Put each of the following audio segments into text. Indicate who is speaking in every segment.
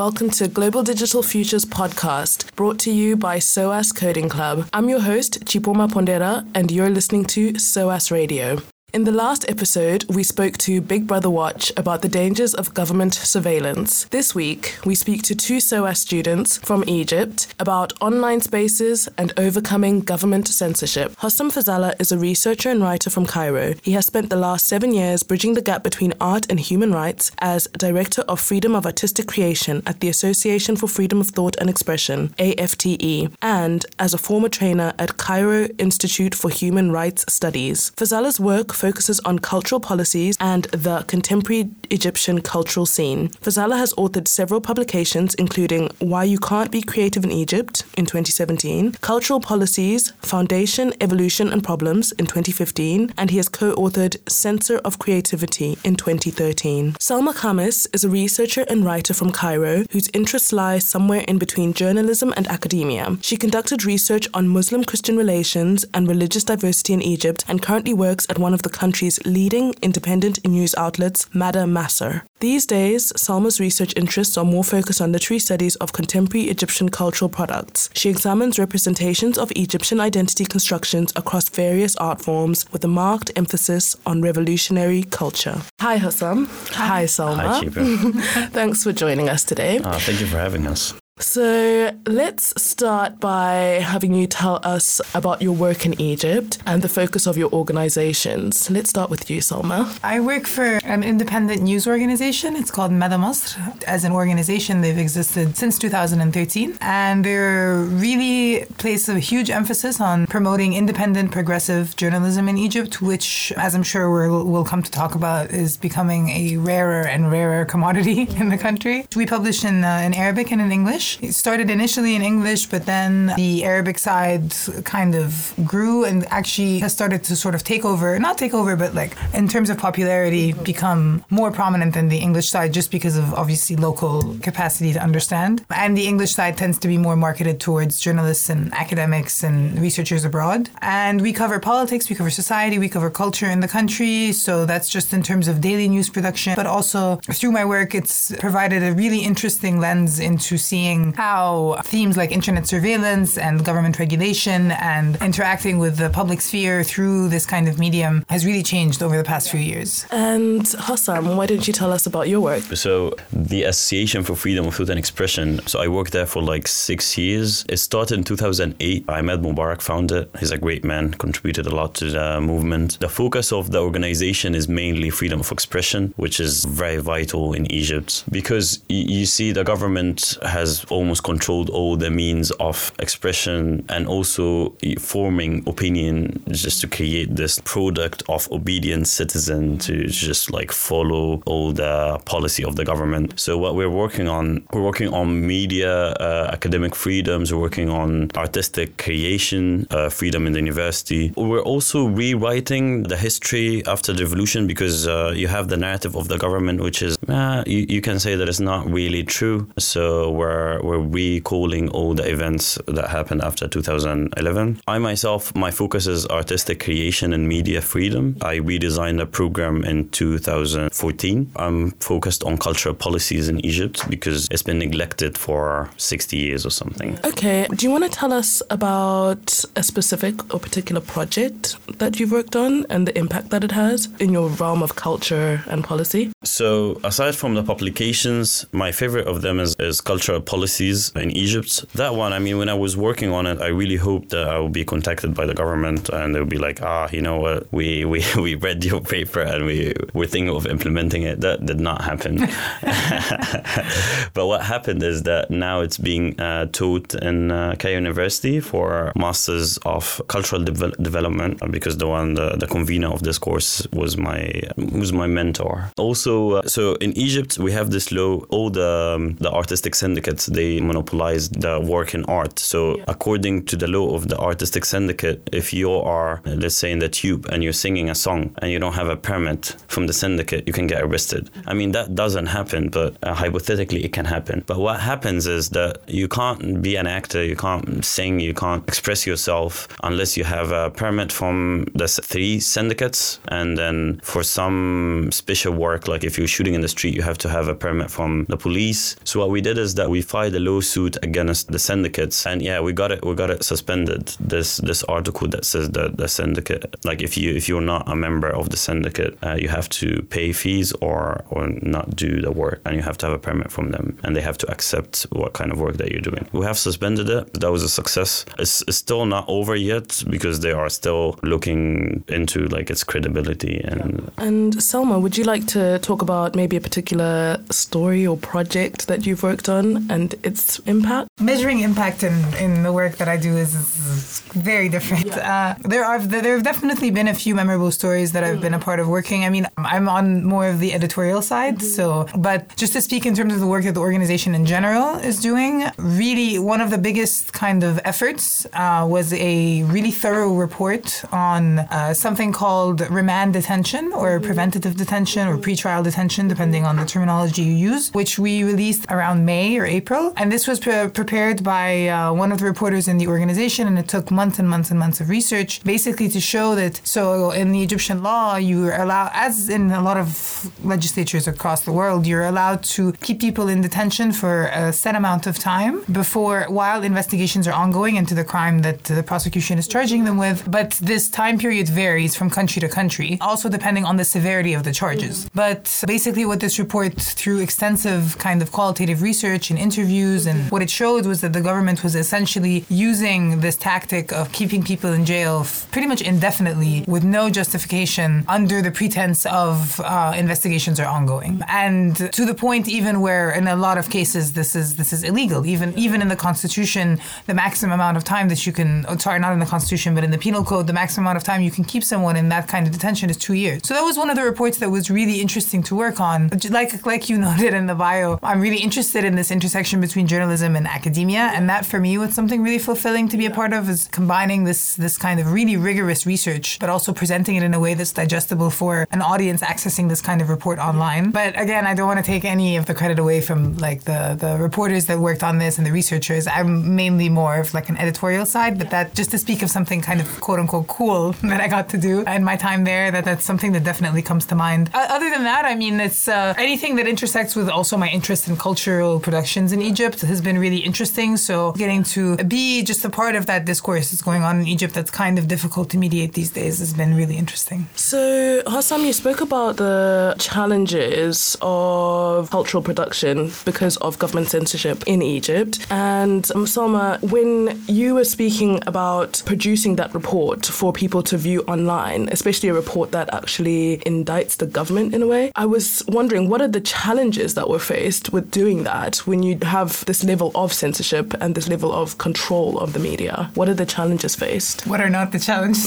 Speaker 1: welcome to Global Digital Futures podcast, brought to you by SOAS Coding Club. I'm your host, Chipoma Pondera, and you're listening to SOAS Radio. In the last episode, we spoke to Big Brother Watch about the dangers of government surveillance. This week, we speak to two SOAS students from Egypt about online spaces and overcoming government censorship. Hossam Fazala is a researcher and writer from Cairo. He has spent the last seven years bridging the gap between art and human rights as Director of Freedom of Artistic Creation at the Association for Freedom of Thought and Expression, AFTE, and as a former trainer at Cairo Institute for Human Rights Studies. Fazala's work focuses on cultural policies and the contemporary Egyptian cultural scene. Fazala has authored several publications, including Why You Can't Be Creative in Egypt in 2017, Cultural Policies, Foundation, Evolution and Problems in 2015, and he has co authored Censor of Creativity in 2013. Salma Khamis is a researcher and writer from Cairo whose interests lie somewhere in between journalism and academia. She conducted research on Muslim Christian relations and religious diversity in Egypt and currently works at one of the country's leading independent news outlets, Mada Masr. These days, Salma's research interests are more focused on literary studies of contemporary Egyptian cultural products. She examines representations of Egyptian identity constructions across various art forms with a marked emphasis on revolutionary culture. Hi, Hossam. Hi, Hi Salma.
Speaker 2: Hi,
Speaker 1: Thanks for joining us today.
Speaker 2: Uh, thank you for having us.
Speaker 1: So let's start by having you tell us about your work in Egypt and the focus of your organizations. Let's start with you, Salma.
Speaker 3: I work for an independent news organization. It's called Mada. As an organization, they've existed since 2013, and they're really place a huge emphasis on promoting independent, progressive journalism in Egypt, which, as I'm sure we'll, we'll come to talk about, is becoming a rarer and rarer commodity in the country. We publish in, uh, in Arabic and in English. It started initially in English, but then the Arabic side kind of grew and actually has started to sort of take over, not take over, but like in terms of popularity, become more prominent than the English side just because of obviously local capacity to understand. And the English side tends to be more marketed towards journalists and academics and researchers abroad. And we cover politics, we cover society, we cover culture in the country. So that's just in terms of daily news production. But also through my work, it's provided a really interesting lens into seeing how themes like internet surveillance and government regulation and interacting with the public sphere through this kind of medium has really changed over the past few years.
Speaker 1: And Hossam, why don't you tell us about your work?
Speaker 2: So, the Association for Freedom of Thought and Expression. So, I worked there for like six years. It started in 2008. Emad Mubarak founded it. He's a great man, contributed a lot to the movement. The focus of the organization is mainly freedom of expression, which is very vital in Egypt because you see the government has almost controlled all the means of expression and also forming opinion just to create this product of obedient citizen to just like follow all the policy of the government. So what we're working on, we're working on media, uh, academic freedoms, we're working on artistic creation, uh, freedom in the university. We're also rewriting the history after the revolution because uh, you have the narrative of the government, which is, you, you can say that it's not really true. So we're we're recalling all the events that happened after 2011. I myself, my focus is artistic creation and media freedom. I redesigned a program in 2014. I'm focused on cultural policies in Egypt because it's been neglected for 60 years or something.
Speaker 1: Okay. Do you want to tell us about a specific or particular project that you've worked on and the impact that it has in your realm of culture and policy?
Speaker 2: So, aside from the publications, my favorite of them is, is cultural policy policies in Egypt. That one, I mean, when I was working on it, I really hoped that I would be contacted by the government and they would be like, ah, you know what, we we, we read your paper and we we're thinking of implementing it. That did not happen. but what happened is that now it's being uh, taught in uh, Cairo University for Masters of Cultural De- Development because the one the, the convener of this course was my was my mentor. Also, uh, so in Egypt we have this law. All the um, the artistic syndicates they monopolize the work in art. So yeah. according to the law of the artistic syndicate, if you are, let's say, in the tube and you're singing a song and you don't have a permit from the syndicate, you can get arrested. I mean, that doesn't happen, but uh, hypothetically, it can happen. But what happens is that you can't be an actor, you can't sing, you can't express yourself unless you have a permit from the three syndicates. And then for some special work, like if you're shooting in the street, you have to have a permit from the police. So what we did is that we filed a lawsuit against the syndicates, and yeah, we got it. We got it suspended. This this article that says that the syndicate, like if you if you're not a member of the syndicate, uh, you have to pay fees or or not do the work, and you have to have a permit from them, and they have to accept what kind of work that you're doing. We have suspended it. That was a success. It's, it's still not over yet because they are still looking into like its credibility and.
Speaker 1: And Salma, would you like to talk about maybe a particular story or project that you've worked on and its impact?
Speaker 3: Measuring impact in, in the work that I do is, is very different. Yeah. Uh, there are there have definitely been a few memorable stories that I've mm. been a part of working. I mean, I'm on more of the editorial side, mm-hmm. so but just to speak in terms of the work that the organization in general is doing, really one of the biggest kind of efforts uh, was a really thorough report on uh, something called remand detention or mm-hmm. preventative detention or pretrial detention, depending on the terminology you use, which we released around May or April. And this was pre- prepared by uh, one of the reporters in the organization, and it took months and months and months of research, basically to show that. So in the Egyptian law, you are allowed, as in a lot of legislatures across the world, you're allowed to keep people in detention for a set amount of time before, while investigations are ongoing into the crime that the prosecution is charging them with. But this time period varies from country to country, also depending on the severity of the charges. But basically, what this report, through extensive kind of qualitative research and interviews, and what it showed was that the government was essentially using this tactic of keeping people in jail pretty much indefinitely with no justification under the pretense of uh, investigations are ongoing. And to the point even where in a lot of cases this is this is illegal. Even even in the Constitution, the maximum amount of time that you can oh, sorry, not in the Constitution, but in the Penal Code, the maximum amount of time you can keep someone in that kind of detention is two years. So that was one of the reports that was really interesting to work on. Like like you noted in the bio, I'm really interested in this intersection between journalism and academia, and that for me was something really fulfilling to be a part of is combining this this kind of really rigorous research, but also presenting it in a way that's digestible for an audience accessing this kind of report online. But again, I don't want to take any of the credit away from like the the reporters that worked on this and the researchers. I'm mainly more of like an editorial side, but that just to speak of something kind of quote unquote cool that I got to do in my time there, that that's something that definitely comes to mind. Uh, other than that, I mean, it's uh, anything that intersects with also my interest in cultural productions in Egypt has been really interesting. So getting to be just a part of that discourse that's going on in Egypt that's kind of difficult to mediate these days has been really interesting.
Speaker 1: So Hossam, you spoke about the challenges of cultural production because of government censorship in Egypt. And um, Salma, when you were speaking about producing that report for people to view online, especially a report that actually indicts the government in a way, I was wondering what are the challenges that were faced with doing that when you have this level of censorship and this level of control of the media? What are the challenges faced?
Speaker 3: What are not the challenges?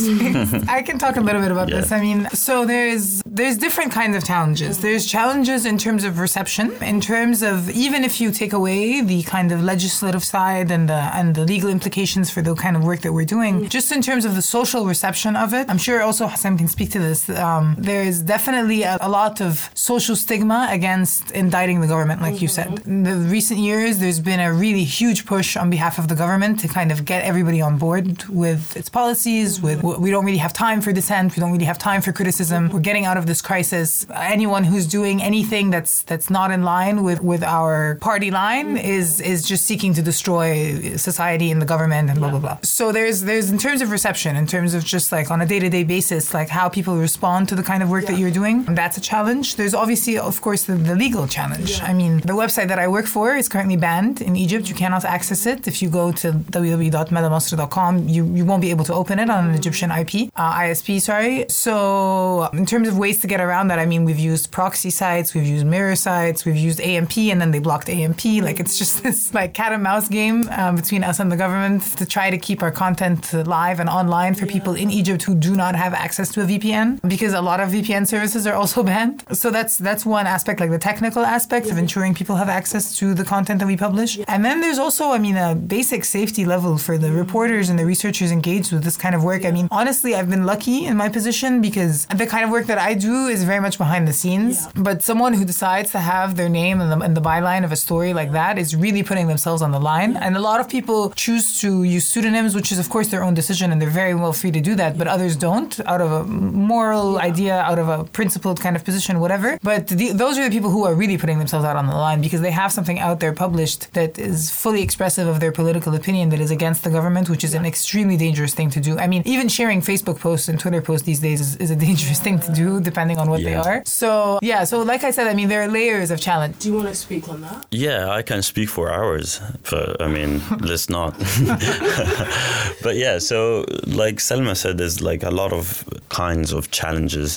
Speaker 3: I can talk a little bit about yeah. this. I mean, so there's there's different kinds of challenges. Mm. There's challenges in terms of reception, in terms of even if you take away the kind of legislative side and the and the legal implications for the kind of work that we're doing, mm. just in terms of the social reception of it. I'm sure also Hossam can speak to this. Um, there is definitely a, a, lot of social stigma against indicting the government, like you said. Mm-hmm. In the recent years, there's been a really huge push on behalf of the government to kind of get everybody on board with its policies. With we don't really have time for dissent. We don't really have time for criticism. We're getting out of this crisis. Anyone who's doing anything that's that's not in line with with our party line is is just seeking to destroy society and the government and blah blah blah. So there's there's in terms of reception, in terms of just like on a day to day basis, like how people respond to the kind of work yeah. that you're doing. That's a challenge. There's obviously, of course, the, the legal challenge. Yeah. I mean, the website that I work for is currently banned in Egypt. You cannot access it. If you go to www.madamasr.com, you, you won't be able to open it on an Egyptian IP, uh, ISP, sorry. So in terms of ways to get around that, I mean, we've used proxy sites, we've used mirror sites, we've used AMP, and then they blocked AMP. Like it's just this like cat and mouse game um, between us and the government to try to keep our content live and online for people in Egypt who do not have access to a VPN because a lot of VPN services are also banned. So that's that's one aspect, like the technical aspect of ensuring people have access to the content content that we publish. And then there's also, I mean, a basic safety level for the reporters and the researchers engaged with this kind of work. I mean, honestly, I've been lucky in my position because the kind of work that I do is very much behind the scenes. But someone who decides to have their name in the, in the byline of a story like that is really putting themselves on the line. And a lot of people choose to use pseudonyms, which is, of course, their own decision, and they're very well free to do that. But others don't, out of a moral idea, out of a principled kind of position, whatever. But the, those are the people who are really putting themselves out on the line because they have something out there published that is fully expressive of their political opinion that is against the government, which is an extremely dangerous thing to do. I mean, even sharing Facebook posts and Twitter posts these days is, is a dangerous thing to do, depending on what
Speaker 2: Yeah.
Speaker 3: they are. So, yeah, so like I said, I mean, there are layers of challenge.
Speaker 1: Do you want to speak on that?
Speaker 2: Yeah, I can speak for hours, but I mean, let's not. but yeah, so like Salma said, there's like a lot of kinds of challenges.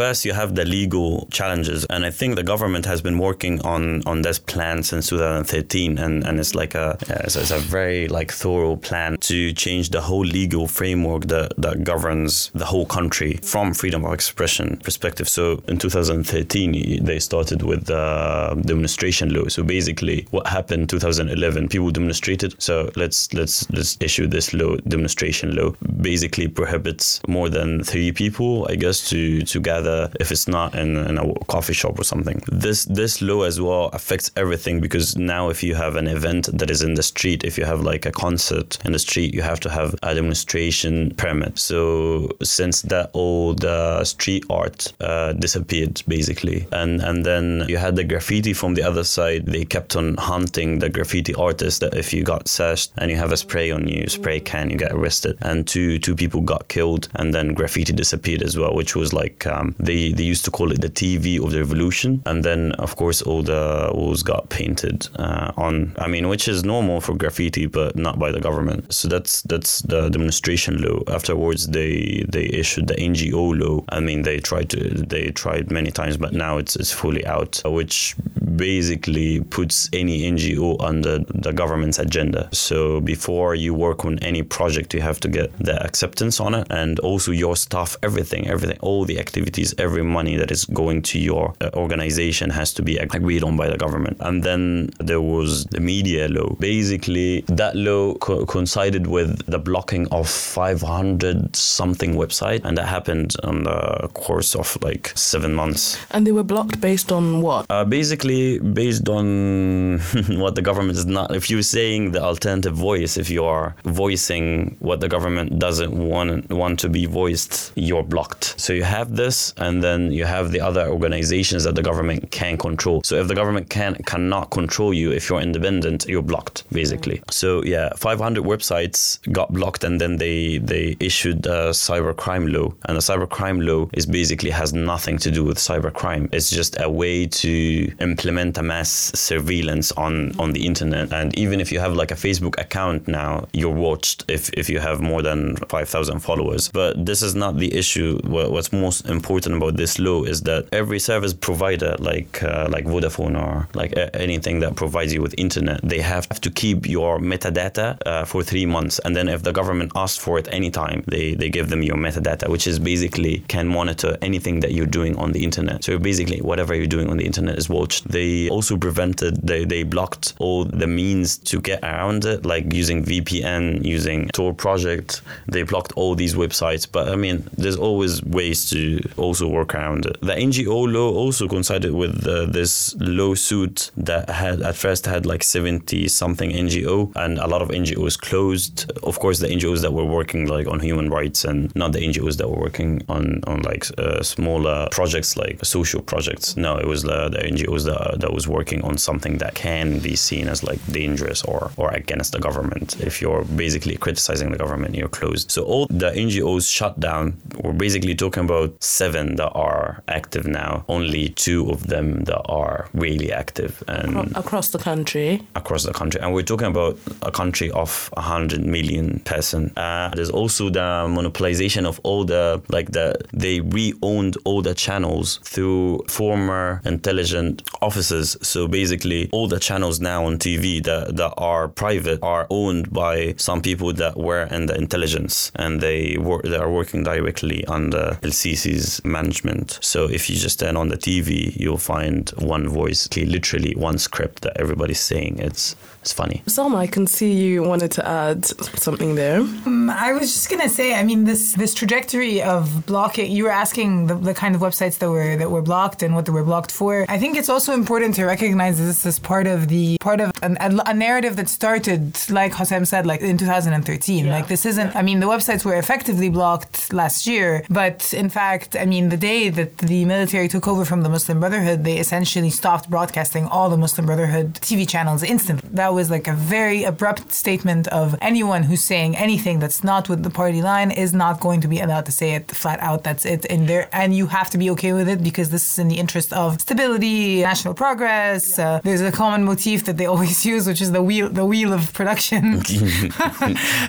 Speaker 2: First, you have the legal challenges, and I think the government has been working on on this plan since 2013, and and it's like a yeah, it's, a very like thorough plan to change the whole legal framework that that governs the whole country from freedom of expression perspective. So in 2013, they started with uh, the demonstration law. So basically, what happened 2011? People demonstrated. So let's let's let's issue this law, demonstration law. Basically prohibits more than three people, I guess, to to gather if it's not in, in a coffee shop or something. This this law as well affects everything because now if you have an event that is in the street, if you have like a concert in the street, you have to have a demonstration permit. So since that all the street art uh, disappeared basically, and and then you had the graffiti from the other side. They kept on hunting the graffiti artists. That if you got sashed and you have a spray on you, spray can, you get arrested. And two two people got killed, and then graffiti disappeared as well, which was like um, they they used to call it the TV of the revolution. And then of course all the walls got painted uh, on. I mean, which is normal for graffiti, but not by the government. So that's that's the demonstration law. Afterwards, they they issued the NGO law. I mean, they tried to they tried many times, but now it's it's fully out, which basically puts any NGO under the government's agenda. So before you work on any project, you have to get the acceptance on it, and also your staff, everything, everything, all the activities, every money that is going to your uh, organization has to be agreed on by the government. And then there was the media law. Basically, that law co- coincided with the blocking of 500 something website, and that happened on the course of like seven months.
Speaker 1: And they were blocked based on what?
Speaker 2: Uh, basically, based on what the government is not. If you're saying the alternative voice, if you are voicing what the government doesn't want want to be voiced, you're blocked. So you have this, and then you have the other organizations that the government can control. So if the government can cannot control you, if you're independent, you're blocked basically. So yeah, 500 websites got blocked, and then they they issued a cybercrime law, and the cybercrime law is basically has nothing to do with cybercrime. It's just a way to implement a mass surveillance on on the internet. And even if you have like a Facebook account now, you're watched if if you have more than 5,000 followers. But this is not the issue. What's most important about this law is that every service provider, like uh, like Vodafone or like anything that provides you with internet, they have to keep your metadata uh, for three months. And then if the government asks for it anytime, they they give them your metadata, which is basically can monitor anything that you're doing on the internet. So basically, whatever you're doing on the internet is watched. They also prevented, they, they blocked all the means to get around it, like using VPN, using Tor project. They blocked all these websites. But I mean, there's always ways to also work around it. The NGO law also coincided with uh, this lawsuit that had at first had like 70 something NGO, and a lot of NGOs closed. Of course, the NGOs that were working like on human rights and not the NGOs that were working on on like uh, smaller projects like social projects. No, it was the, the NGOs that, that was working on something that can be seen as like dangerous or or against the government. If you're basically criticizing the government, you're closed. So all the NGOs shut down. We're basically talking about seven that are active now. Only two of them that are really active and
Speaker 1: Across the country.
Speaker 2: across the country. And we're talking about a country of 100 million person. Uh, there's also the monopolization of all the, like the, they re-owned all the channels through former intelligent officers. So basically, all the channels now on TV that, that are private are owned by some people that were in the intelligence and they work they are working directly under Sisi's management. So if you just turn on the TV, you'll find one voice, literally one script that everybody's saying. It's it's funny.
Speaker 1: Salma, I can see you wanted to add something there.
Speaker 3: Um, I was just gonna say, I mean, this this trajectory of blocking. You were asking the, the kind of websites that were that were blocked and what they were blocked for. I think it's also important to recognize this as part of the part of an, a, a narrative that started, like Hossein said, like in 2013.
Speaker 1: Yeah.
Speaker 3: Like this isn't. I mean, the websites were effectively blocked last year, but in fact, I mean, the day that the military took over from the Muslim Brotherhood, they essentially stopped broadcasting all the Muslim Brotherhood TV channels instantly. That was like a very abrupt statement of anyone who's saying anything that's not with the party line is not going to be allowed to say it flat out. That's it. And there, and you have to be okay with it because this is in the interest of stability, national progress. Uh, there's a common motif that they always use, which is the wheel, the wheel of production.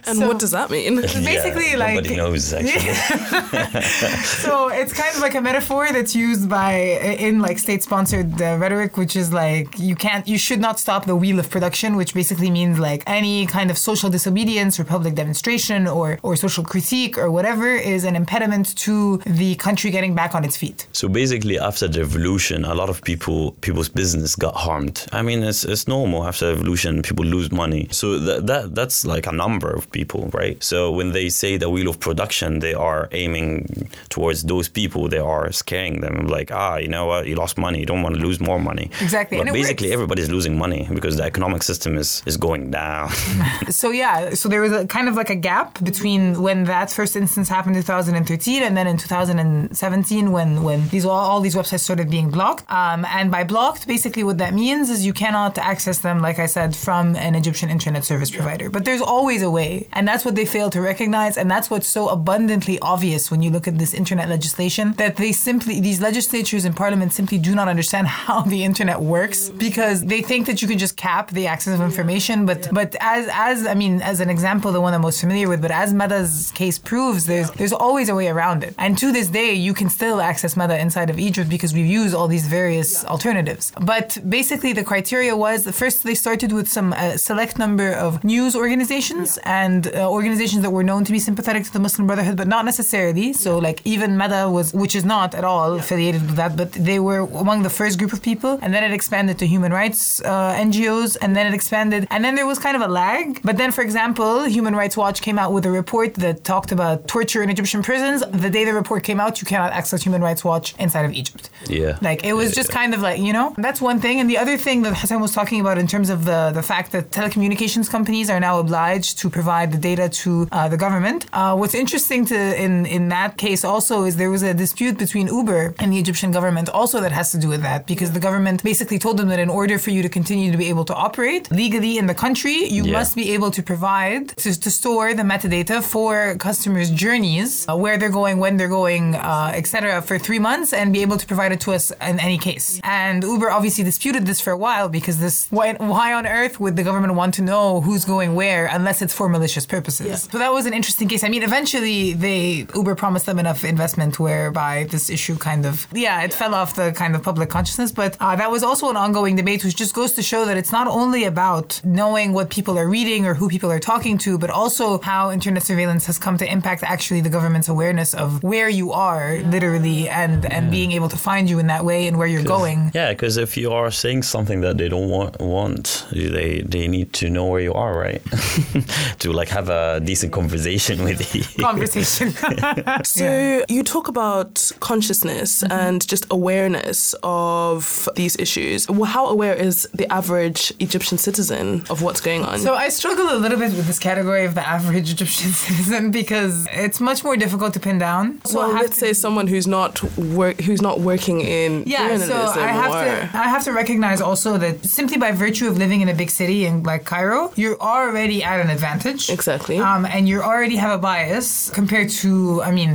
Speaker 1: And
Speaker 3: So-
Speaker 1: what does that mean?
Speaker 3: Basically,
Speaker 2: yeah,
Speaker 3: like
Speaker 2: nobody knows actually.
Speaker 3: so it's kind of like a metaphor that's used by in like state-sponsored uh, rhetoric, which is like you can't, you should not stop the wheel of production, which basically means like any kind of social disobedience or public demonstration or or social critique or whatever is an impediment to the country getting back on its feet.
Speaker 2: So basically, after the revolution, a lot of people people's business got harmed. I mean, it's, it's normal after the revolution, people lose money. So that, that that's like a number of people, right? So when they say the wheel of production, they are aiming towards those people. They are scaring them, like, ah, you know what, you lost money, you don't want to lose more money.
Speaker 3: Exactly,
Speaker 2: But basically,
Speaker 3: works.
Speaker 2: everybody's losing money because the economic system is is going down.
Speaker 3: So yeah, so there was a kind of like a gap between when that first instance happened in 2013 and then in 2017 when when these all, all these websites started being blocked. Um, and by blocked, basically what that means is you cannot access them, like I said, from an Egyptian internet service provider. But there's always a way, and that's what they fail to recognize, and that's what's so abundantly obvious when you look at this internet legislation that they simply these legislatures and parliament simply do not understand how the internet works because they think that you can just cap the access of information. But but as as I mean as an example, the one I'm most familiar with, but as Mada's case proves, there's there's always a way around it. And to this day, you can still access Mada inside of Egypt because we've used all these various alternatives. But basically, the criteria was first they started with some uh, select number of news organizations and uh, organizations that were known to be sympathetic to the Muslim Brotherhood, but not necessarily. So like even Mada was, which is not at all affiliated with that, but they were among the first group of people, and then it expanded to human rights uh, NGOs, and then it expanded, and then there was kind of a lag. But then, for example, Human Rights Watch came out with a report that talked about torture in Egyptian prisons. The day the report came out, you cannot access Human Rights Watch inside of Egypt.
Speaker 2: yeah.
Speaker 3: Like it was
Speaker 2: Yeah,
Speaker 3: just
Speaker 2: yeah.
Speaker 3: kind of like you know that's one thing, and the other thing that Hossam was talking about in terms of the the fact that telecommunications companies are now obliged to provide the data to uh, the government. Uh, what's interesting to in in that case also is there was a dispute between Uber and the Egyptian government also that has to do with that because the government basically told them that in order for you to continue to be able to operate legally in the country, you
Speaker 2: Yeah.
Speaker 3: must be able to provide to, to store the metadata for customers' journeys, uh, where they're going, when they're going, uh, etc., for three months, and be able to provide it to us in any case. And Uber obviously disputed this for a while because this why, why on earth would the government want to know who's going where unless it's for malicious purposes? So that was an interesting case. I mean, eventually they Uber promised them enough investment whereby this issue kind of yeah, it fell off the kind of public consciousness. But uh, that was also an ongoing debate, which just goes to show that it's not only about knowing what people are reading or who people are talking to, but also how internet surveillance has come to impact actually the government's awareness of where you are, literally, and and hmm. being able to find you in that way and where you're going.
Speaker 2: Yeah, because if you are saying something that they don't want, want they they need to know where you are, right? to like have a decent conversation with you.
Speaker 3: Conversation.
Speaker 1: So you talk about consciousness mm-hmm. and just awareness of these issues. Well, how aware is the average Egyptian citizen of what's going on?
Speaker 3: So I struggle a little bit with this category of the average Egyptian citizen because it's much more difficult to pin down.
Speaker 1: So
Speaker 3: I have
Speaker 1: let's
Speaker 3: to-
Speaker 1: say someone who's not work who's not working in
Speaker 3: Yeah, so I have
Speaker 1: or
Speaker 3: to I have to recognize also that simply by virtue of living in a big city in like Cairo, you're already at an advantage.
Speaker 1: Exactly.
Speaker 3: Um, and you already have a bias compared to I mean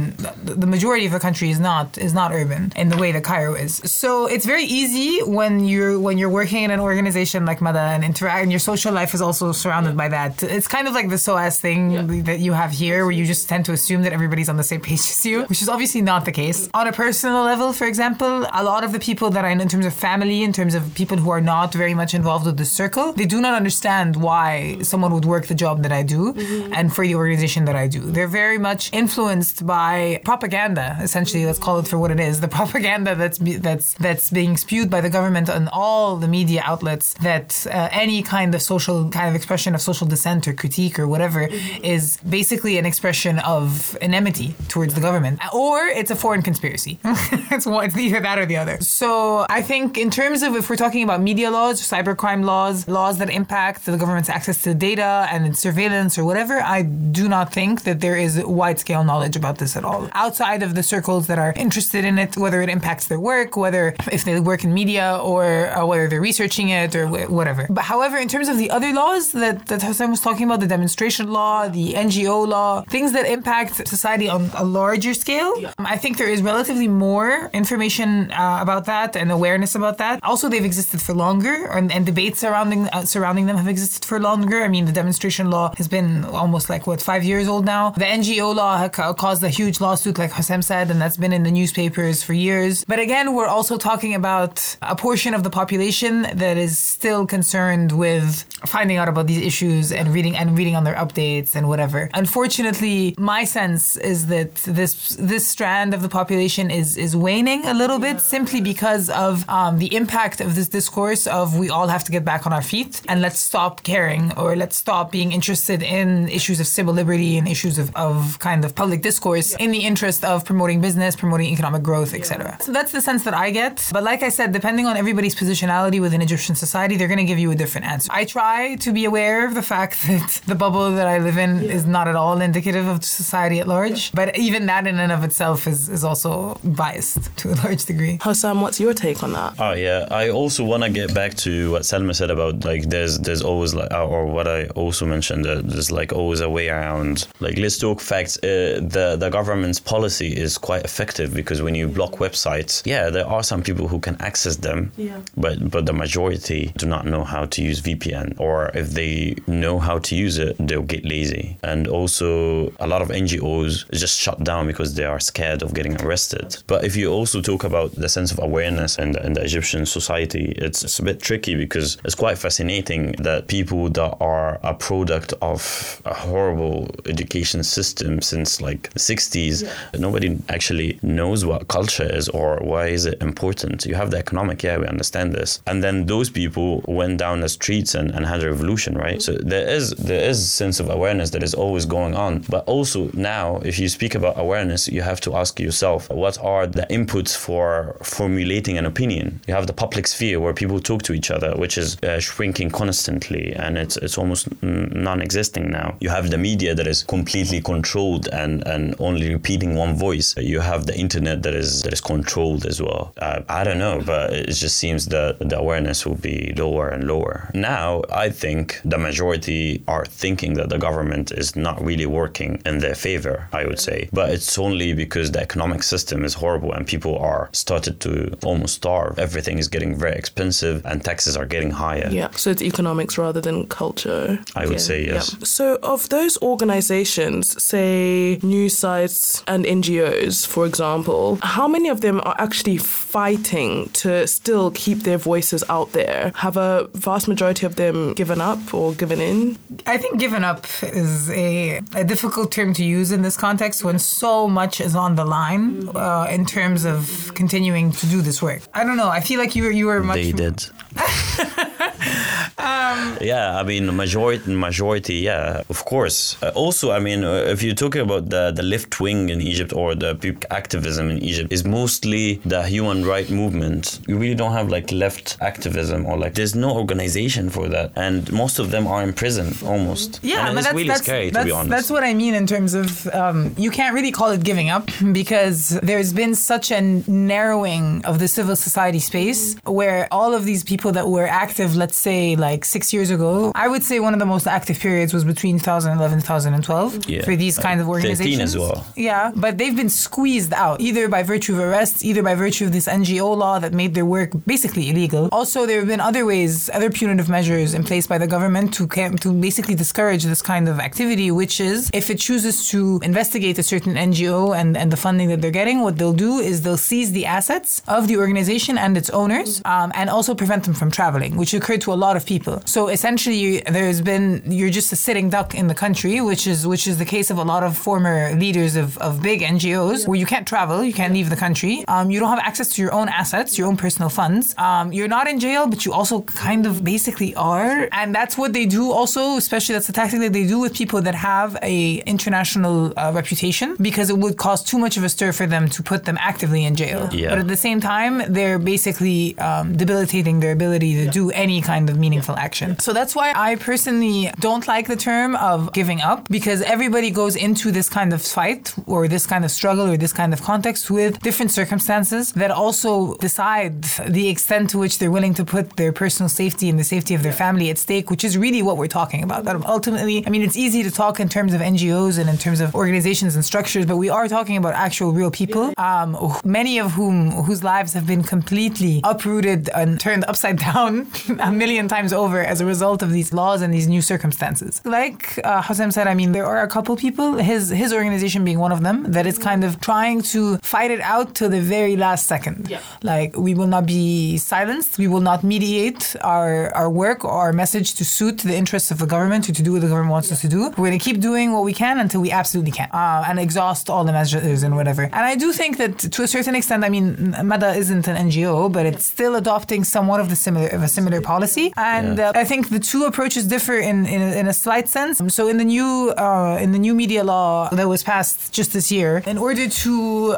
Speaker 3: the, the majority of the country is not is not urban in the way that Cairo is. So it's very easy when you're when you're working in an organization like Mada and interact and your social life is also surrounded by that. It's kind of like the SOAS thing that you have here where you just tend to assume that everybody's on the same page as you, which is obviously not the case. On a personal level, for example, a lot of the people that I know in terms of family, in terms of people who are not very much involved with the circle, they do not understand why someone would work the job that I do mm-hmm. and for the organization that I do. They're very much influenced by propaganda, essentially. Let's call it for what it is: the propaganda that's that's that's being spewed by the government on all the media outlets. That uh, any kind of social kind of expression of social dissent or critique or whatever mm-hmm. is basically an expression of enmity towards the government, or it's a foreign conspiracy. it's, one, it's either that or the other. So I think in terms of if we're talking about media laws, cybercrime laws, laws that impact the government's access to data and surveillance or whatever, I do not think that there is wide scale knowledge about this at all. Outside of the circles that are interested in it, whether it impacts their work, whether if they work in media or, or whether they're researching it or whatever. But however, in terms of the other laws that, that Hossam was talking about, the demonstration law, the NGO law, things that impact society on a larger scale, yeah. I think there is relatively more information uh, about that and awareness about that. Also, they've existed for longer, and, and debates surrounding uh, surrounding them have existed for longer. I mean, the demonstration law has been almost like what five years old now. The NGO law caused a huge lawsuit, like Hossam said, and that's been in the newspapers for years. But again, we're also talking about a portion of the population that is still concerned with finding out about these issues and reading and reading on their updates and whatever. Unfortunately, my sense is that this this strand of the population is is waning a little bit simply because of um, the impact of this discourse of we all have to get back on our feet and let's stop caring or let's stop being interested in issues of civil liberty and issues of, of kind of public discourse in the interest of promoting business, promoting economic growth, etc. So that's the sense that I get. But like I said, depending on everybody's positionality within Egyptian society, they're going to give you a different answer. I try to be aware of the fact that the bubble that I live in yeah. is not at all indicative of society at large. Yeah. But even that in and of itself is, is also biased to a large degree.
Speaker 1: Hossam, what's your take on that?
Speaker 2: Oh yeah, I also want to get back to what Salma said about like there's there's always like or what I also mentioned that there's like always a way around. Like let's talk facts. Uh, the the government's policy is quite effective because when you block websites, yeah, there are some people who can access them, yeah. but but the majority do not know how to use VPN, or if they know how to use it, they'll get lazy. And also, a lot of NGOs just shut down because they are scared of getting arrested. But if you also talk about the sense of awareness and in, in the Egyptian society, it's, it's a bit tricky because it's quite fascinating that people that are a product of a horrible education system since like the 60s, yeah. nobody actually knows what culture is or why is it important. You have the economic, yeah, we understand this. And then those people went down the streets and, and had a revolution, right? Mm-hmm. So there is there is a sense of awareness that is always going on. But also now, if you speak about awareness, you have to ask yourself, what are the inputs for formulating an opinion? You have the public sphere where people talk to each other, which is uh, shrinking constantly and it's it's almost non-existing now. You have the media that is completely controlled and, and only repeating one voice. You have the internet that is that is controlled as well. Uh, I don't know, but it just seems that the awareness will be lower and lower. Now, I think the majority are thinking that the government is not really working in their favor, I would say. But it's only because the economic system is horrible and people are started to almost starve. Everything is getting very expensive and taxes are getting higher.
Speaker 1: Yeah, so it's economics rather than culture.
Speaker 2: I would say yes.
Speaker 1: Yeah. So, of those organizations, say news sites and NGOs, for example, how many of them are actually fighting to still keep their voices out there? Have a vast majority of them given up or given in?
Speaker 3: I think given up is a, a difficult term to use in this context when so much is on the line uh, in terms of continuing to do this work. I don't know. I feel like you were you were much.
Speaker 2: They did. um, yeah, I mean, majority, majority, yeah, of course. Uh, also, I mean, uh, if you're talking about the, the left wing in Egypt or the activism in Egypt, is mostly the human right movement. You really don't have like left activism or like there's no organization for that, and most of them are in prison almost.
Speaker 3: Yeah,
Speaker 2: and
Speaker 3: but that's,
Speaker 2: really
Speaker 3: that's,
Speaker 2: scary
Speaker 3: that's,
Speaker 2: to be honest.
Speaker 3: That's what I mean in terms of um, you can't really call it giving up because there's been such a narrowing of the civil society space where all of these people that were active, let's say like six years ago. I would say one of the most active periods was between 2011 2012
Speaker 2: Yeah.
Speaker 3: for these
Speaker 2: Like
Speaker 3: kind of
Speaker 2: 13
Speaker 3: organizations.
Speaker 2: as well.
Speaker 3: Yeah, but they've been squeezed out either by virtue of arrests, either by virtue of this NGO law that made their work basically illegal. Also, there have been other ways, other punitive measures in place by the government to cam- to basically discourage this kind of activity, which is if it chooses to investigate a certain NGO and, and the funding that they're getting, what they'll do is they'll seize the assets of the organization and its owners um, and also prevent them from traveling, which occurred to a lot of people. So essentially, there's been you're just a sitting duck in the country, which is which is the case of a lot of former leaders of, of big NGOs, where you can't travel, you can't leave the country, um, you don't have access to your own assets, your own personal funds. Um, you're not in jail, but you also kind of basically are, and that's what they do. Also, especially that's the tactic that they do with people that have a international uh, reputation, because it would cause too much of a stir for them to put them actively in jail.
Speaker 2: Yeah.
Speaker 3: But at the same time, they're basically um, debilitating their ability to do any kind of meaningful action. So that's why I personally don't like the term of giving up because everybody goes into this kind of fight or this kind of struggle or this kind of context with different circumstances that also decide the extent to which they're willing to put their personal safety and the safety of their family at stake, which is really what we're talking about. That ultimately, I mean, it's easy to talk in terms of NGOs and in terms of organizations and structures, but we are talking about actual real people, um, many of whom whose lives have been completely uprooted and turned upside down a million times over as a result of these laws and these new circumstances. Like uh, Hossein said, I mean, there are a couple people, his his organization being one of them, that is kind of trying to fight it out to the very last second.
Speaker 1: Yeah.
Speaker 3: Like we will not be silenced, we will not mediate our our work or our message to suit the interests of the government or to do what the government wants us to do. We're going to keep doing what we can until we absolutely can, uh, and exhaust all the measures and whatever. And I do think that to a certain extent, I mean, Mada isn't an NGO, but it's still adopting somewhat of the similar of a similar policy. And
Speaker 2: Yeah.
Speaker 3: uh, I think the two approaches differ in in a, in a slight sense. So in the new uh, in the new media law that was passed just this year, in order to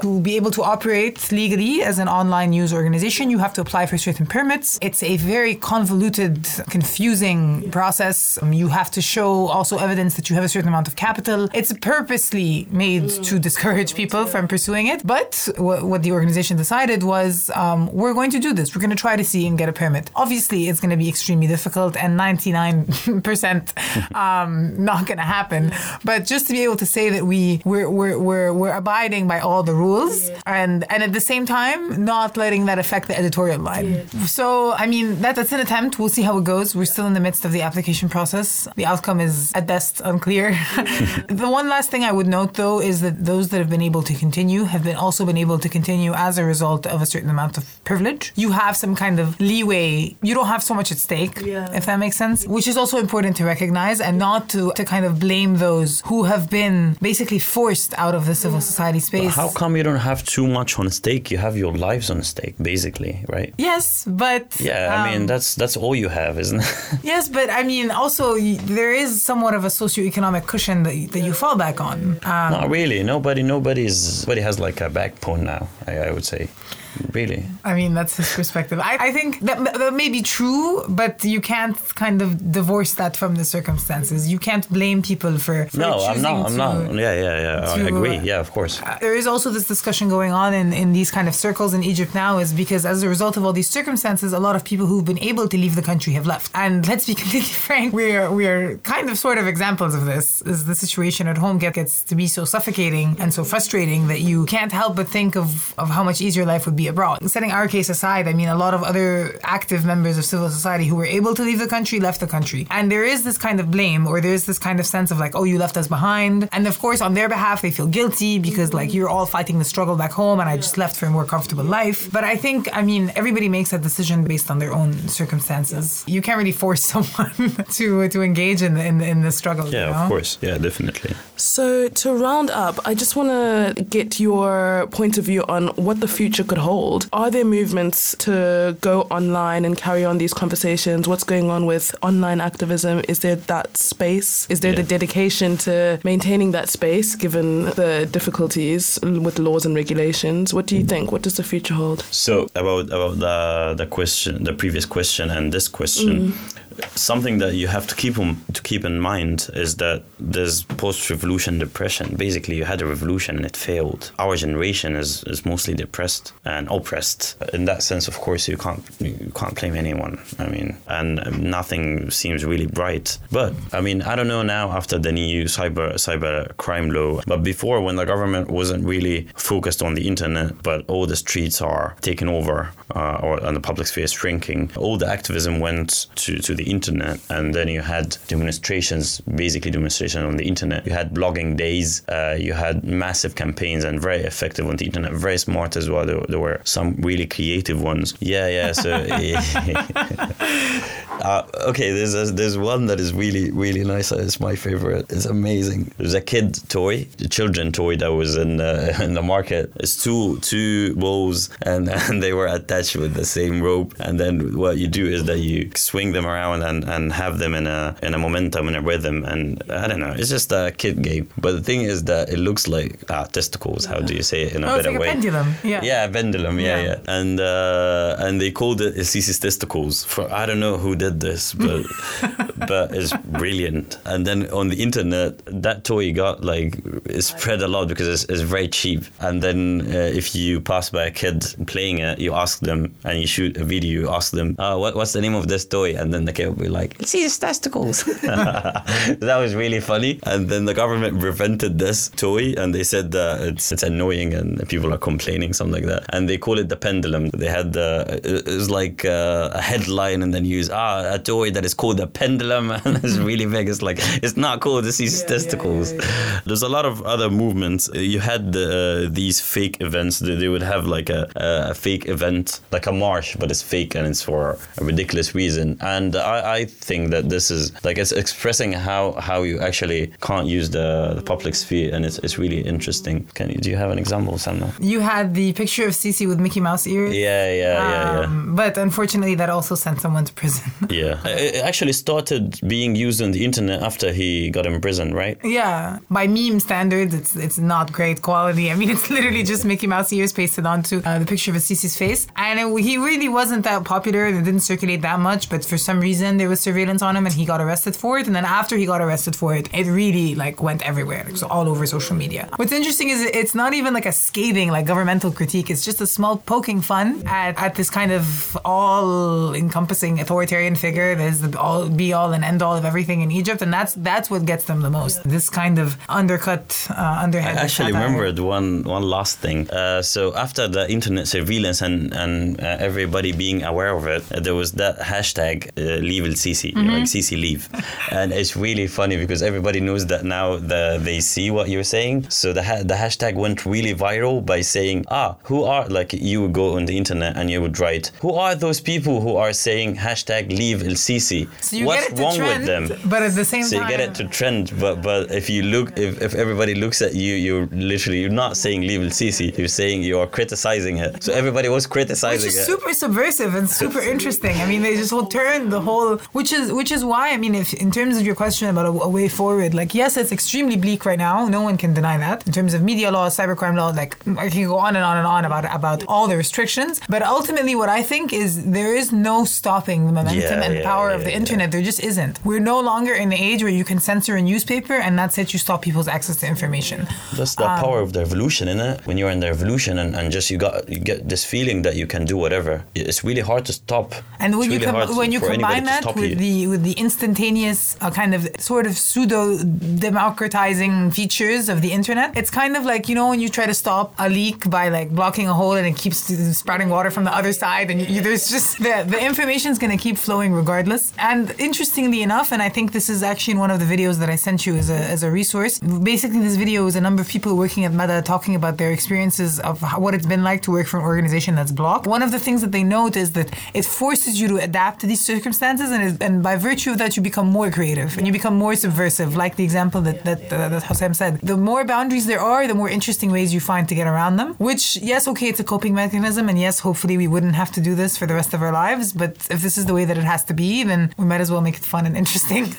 Speaker 3: to be able to operate legally as an online news organization, you have to apply for certain permits. It's a very convoluted, confusing process. Um, you have to show also evidence that you have a certain amount of capital. It's purposely made to discourage people from pursuing it. But what, what the organization decided was um, we're going to do this. We're going to try to see and get a permit. Obviously, it's going to be extremely difficult and 99% um, not going to happen. But just to be able to say that we we're, we're, we're, we're abiding by all the rules and and at the same time not letting that affect the editorial line. So I mean that, that's an attempt. We'll see how it goes. We're still in the midst of the application process. The outcome is at best unclear. the one last thing I would note though is that those that have been able to continue have been also been able to continue as a result of a certain amount of privilege. You have some kind of leeway. You don't have so much at stake,
Speaker 1: Yeah.
Speaker 3: if that makes sense, which is also important to recognize and not to, to kind of blame those who have been basically forced out of the civil society space.
Speaker 2: How come you don't have too much on stake? You have your lives on stake, basically, right?
Speaker 3: Yes, but
Speaker 2: Yeah, I mean
Speaker 3: um,
Speaker 2: that's that's all you have, isn't it?
Speaker 3: yes, but I mean also there is somewhat of a socioeconomic cushion that you, that you fall back on. Um,
Speaker 2: Not really. Nobody, nobody's, nobody has like a backbone now. I, I would say, really.
Speaker 3: I mean, that's his perspective. I, I think that, that may be true, but you can't kind of divorce that from the circumstances. You can't blame people for, for
Speaker 2: No, I'm not. I'm
Speaker 3: to,
Speaker 2: not. Yeah, yeah, yeah. I agree.
Speaker 3: uh,
Speaker 2: Yeah, of course.
Speaker 3: There is also this discussion going on in, in these kind of circles in Egypt now, is because as a result of all these circumstances, a lot of people who've been able to leave the country have left. And let's be completely frank, we are we are kind of sort of examples of this. Is the situation at home gets to be so suffocating and so frustrating that you can't help but think of, of how much easier life would be abroad. Setting our case aside, I mean, a lot of other active members of civil society who were able to leave the country left the country. And there is this kind of blame, or there is this kind of sense of like, oh, you left us behind. And of course, on their behalf, they feel guilty because like you're all fighting the struggle back home, and I just left for a more comfortable life. But I think, I mean, everybody makes a decision based on their own circumstances. You can't really force someone to to engage in the, in, the- in the struggle.
Speaker 2: Yeah,
Speaker 3: you know?
Speaker 2: of course. Yeah, definitely.
Speaker 1: So, to round up, I just want to get your point of view on what the future could hold. Are there movements to go online and carry on these conversations? What's going on with online activism? Is there that space? Is there the dedication to maintaining that space given the difficulties with laws and regulations? What do you think? What does the future hold?
Speaker 2: So about about the the question, the previous question, and this question, mm-hmm. Something that you have to keep on, to keep in mind is that there's post-revolution depression. Basically, you had a revolution and it failed. Our generation is, is mostly depressed and oppressed. In that sense, of course, you can't you can't blame anyone. I mean, and nothing seems really bright. But I mean, I don't know now after the new cyber cyber crime law, but before when the government wasn't really focused on the internet, but all the streets are taken over uh, or and the public sphere is shrinking. All the activism went to, to the internet, and then you had demonstrations, basically demonstrations on the internet. You had blogging days, uh, you had massive campaigns, and very effective on the internet, very smart as well. There, there were some really creative ones. Yeah, yeah. So, uh, okay, there's a, there's one that is really really nice. It's my favorite. It's amazing. There's a kid toy, a children toy that was in uh, in the market. It's two two bows, and and they were attached with the same rope. And then what you do is that you swing them around and, and have them in a in a momentum in a rhythm. And I don't know, it's just a kid game. But the thing is that it looks like ah, testicles. How do you say it in a
Speaker 3: oh,
Speaker 2: better
Speaker 3: like
Speaker 2: way?
Speaker 3: A pendulum. Yeah.
Speaker 2: Yeah, pendulum. Yeah, yeah. yeah. And uh, and they called it Sisi's testicles. For I don't know who did this, but but it's brilliant. And then on the internet, that toy got like it spread a lot because it's, it's very cheap. And then uh, if you pass by a kid playing it, you ask them and you shoot a video, you ask them, uh, what, what's the name of this toy? And then the kid will be like, it's his testicles. that was really funny. And then the government prevented this toy and they said that it's, it's annoying and people are complaining, something like that. And they call it the pendulum. They had the, it was like uh, a headline and then use, ah, a toy that is called the pendulum and it's really big. It's like, it's not called, it's his yeah, testicles. Yeah, yeah, There's a lot of other movements. You had the, uh, these fake events. They would have like a, a fake event, like a march, but it's fake and it's for a ridiculous reason. And I, I think that this is like it's expressing how how you actually can't use the, the public sphere, and it's, it's really interesting. Can you do you have an example, Salma?
Speaker 3: You had the picture of Sisi with Mickey Mouse ears.
Speaker 2: Yeah, yeah, um, yeah, yeah.
Speaker 3: But unfortunately, that also sent someone to prison.
Speaker 2: yeah, it actually started being used on the internet after he got imprisoned, right?
Speaker 3: Yeah, by meme standards, it's it's not great quality. I mean, it's literally just Mickey Mouse ears pasted onto uh, the picture of Sisi's face, and it, he really wasn't that popular. It didn't circulate that much, but for some reason there was surveillance on him, and he got arrested for it. And then after he got arrested for it, it really like went everywhere, like, so all over social media. What's interesting is it's not even like a scathing like governmental critique. It's just a small poking fun at, at this kind of all-encompassing authoritarian figure that is the all be all and end all of everything in Egypt, and that's that's what gets them the most. This kind of undercut, uh, underhand.
Speaker 2: I actually remembered one one last thing. Uh, so after the internet surveillance and and uh, everybody being aware of it, uh, there was that hashtag uh, leave el Sisi, mm-hmm. like Sisi leave, and it's really funny because everybody knows that now the, they see what you're saying. So the ha- the hashtag went really viral by saying, ah, who are like you would go on the internet and you would write, who are those people who are saying hashtag leave el Sisi?
Speaker 3: So
Speaker 2: What's wrong
Speaker 3: trend,
Speaker 2: with them?
Speaker 3: But at the same
Speaker 2: so
Speaker 3: time,
Speaker 2: so you get it to trend. But but if you look, if, if everybody looks at you, you're literally you're not saying leave el Sisi. You're saying you are criticizing it. So everybody was criticizing
Speaker 3: Which is
Speaker 2: it.
Speaker 3: super subversive and super interesting. I mean, they just will turn the whole, which is which is why I mean, if in terms of your question about a, a, way forward, like yes, it's extremely bleak right now. No one can deny that. In terms of media law, cybercrime law, like I can go on and on and on about about all the restrictions. But ultimately, what I think is there is no stopping the momentum yeah, and yeah, power yeah, of the internet. There just isn't. We're no longer in the age where you can censor a newspaper and that's it. You stop people's access to information.
Speaker 2: That's the um, power of the revolution, isn't it? When you're in the revolution and, and just you got you get this feeling that you can do whatever. It's really hard to stop.
Speaker 3: And when
Speaker 2: it's
Speaker 3: you
Speaker 2: really com-
Speaker 3: when you combine with the with the instantaneous uh, kind of sort of pseudo democratizing features of the internet, it's kind of like you know when you try to stop a leak by like blocking a hole and it keeps spouting water from the other side, and you, there's just the the information is going to keep flowing regardless. And interestingly enough, and I think this is actually in one of the videos that I sent you as a as a resource. Basically, this video is a number of people working at Meta talking about their experiences of how, what it's been like to work for an organization that's blocked. One of the things that they note is that it forces you to adapt to these circumstances, and, and by virtue of that, you become more creative and you become more subversive. Like the example that that, uh, that Hossam said, the more boundaries there are, the more interesting ways you find to get around them. Which, yes, okay, it's a coping mechanism, and yes, hopefully we wouldn't have to do this for the rest of our lives. But if this is the way that it has to be, then we might as well make it fun and interesting.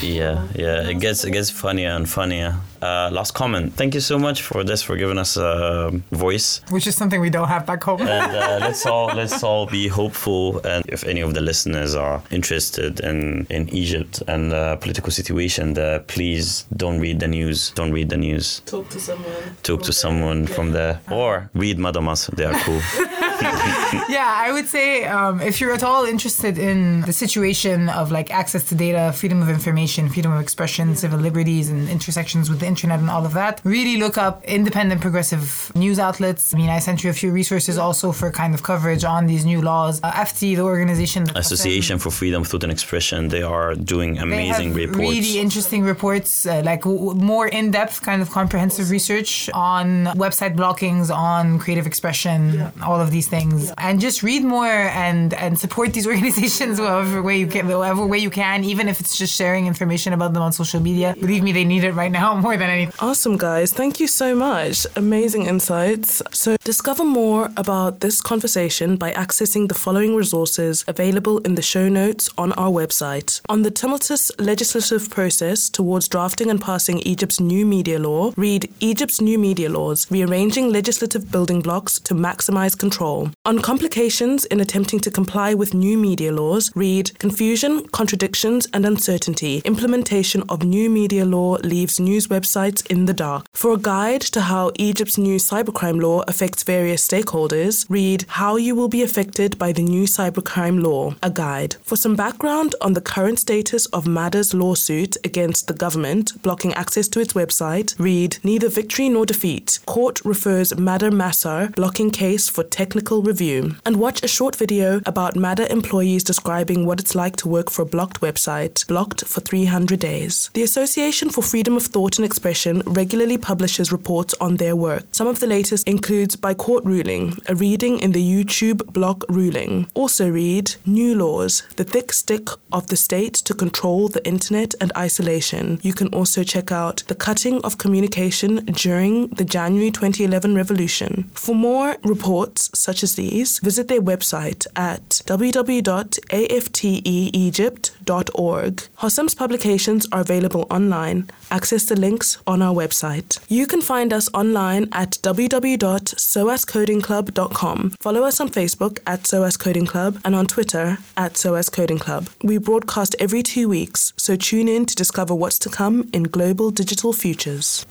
Speaker 2: yeah, yeah, it gets it gets funnier and funnier. Uh, last comment. Thank you so much for this, for giving us a voice.
Speaker 3: Which is something we don't have back home.
Speaker 2: and uh, let's all let's all be hopeful. And if any of the listeners are interested in in Egypt and the political situation, there, please don't read the news. Don't read the news.
Speaker 1: Talk to someone.
Speaker 2: Talk to someone from there, or read Mada Masr. They are cool.
Speaker 3: yeah, I would say um, if you're at all interested in the situation of like access to data, freedom of information, freedom of expression, civil liberties, and intersections with the internet and all of that, really look up independent progressive news outlets. I mean, I sent you a few resources also for kind of coverage on these new laws. Uh, AFTE, the organization, that
Speaker 2: Association for Freedom of Thought and Expression, they are doing amazing reports.
Speaker 3: Really interesting reports, uh, like w- more in depth, kind of comprehensive research on website blockings, on creative expression, yeah. all of these things, yeah. and just read more and and support these organizations whatever way you can, whatever way you can, even if it's just sharing information about them on social media. Believe me, they need it right now more than anything.
Speaker 1: Awesome, guys! Thank you so much. Amazing insights. So discover more about this conversation by accessing the following resources available in the show notes on our website. On the tumultuous legislative process towards drafting and passing Egypt's new media law, read Egypt's new media laws, rearranging legislative building blocks to maximize control. On complications in attempting to comply with new media laws, read Confusion, Contradictions, and Uncertainty. Implementation of new media law leaves news websites in the dark. For a guide to how Egypt's new cybercrime law affects various stakeholders, read How You Will Be Affected by the New Cybercrime Law, a guide. For some background on the current status of MADA's lawsuit against the government blocking access to its website, read Neither Victory Nor Defeat. Court refers MADA Masr blocking case for technical review. And watch a short video about MADA employees describing what it's like to work for a blocked website, blocked for 300 days. The Association for Freedom of Thought and Expression regularly publishes reports on their work. Some of the latest includes by court ruling, a reading in the YouTube block ruling. Also read New Laws, the thick stick of the state to control the internet and isolation. You can also check out The Cutting of Communication During the January 2011 Revolution. For more reports such as these, visit their website at www.afteegypt.org. Hossam's publications are available online. Access the links on our website. You can find us online at www.soascodingclub.com. Follow us on Facebook at SOAS Coding Club and on Twitter at SOAS Coding Club. We broadcast every two weeks, so tune in to discover what's to come in global digital futures.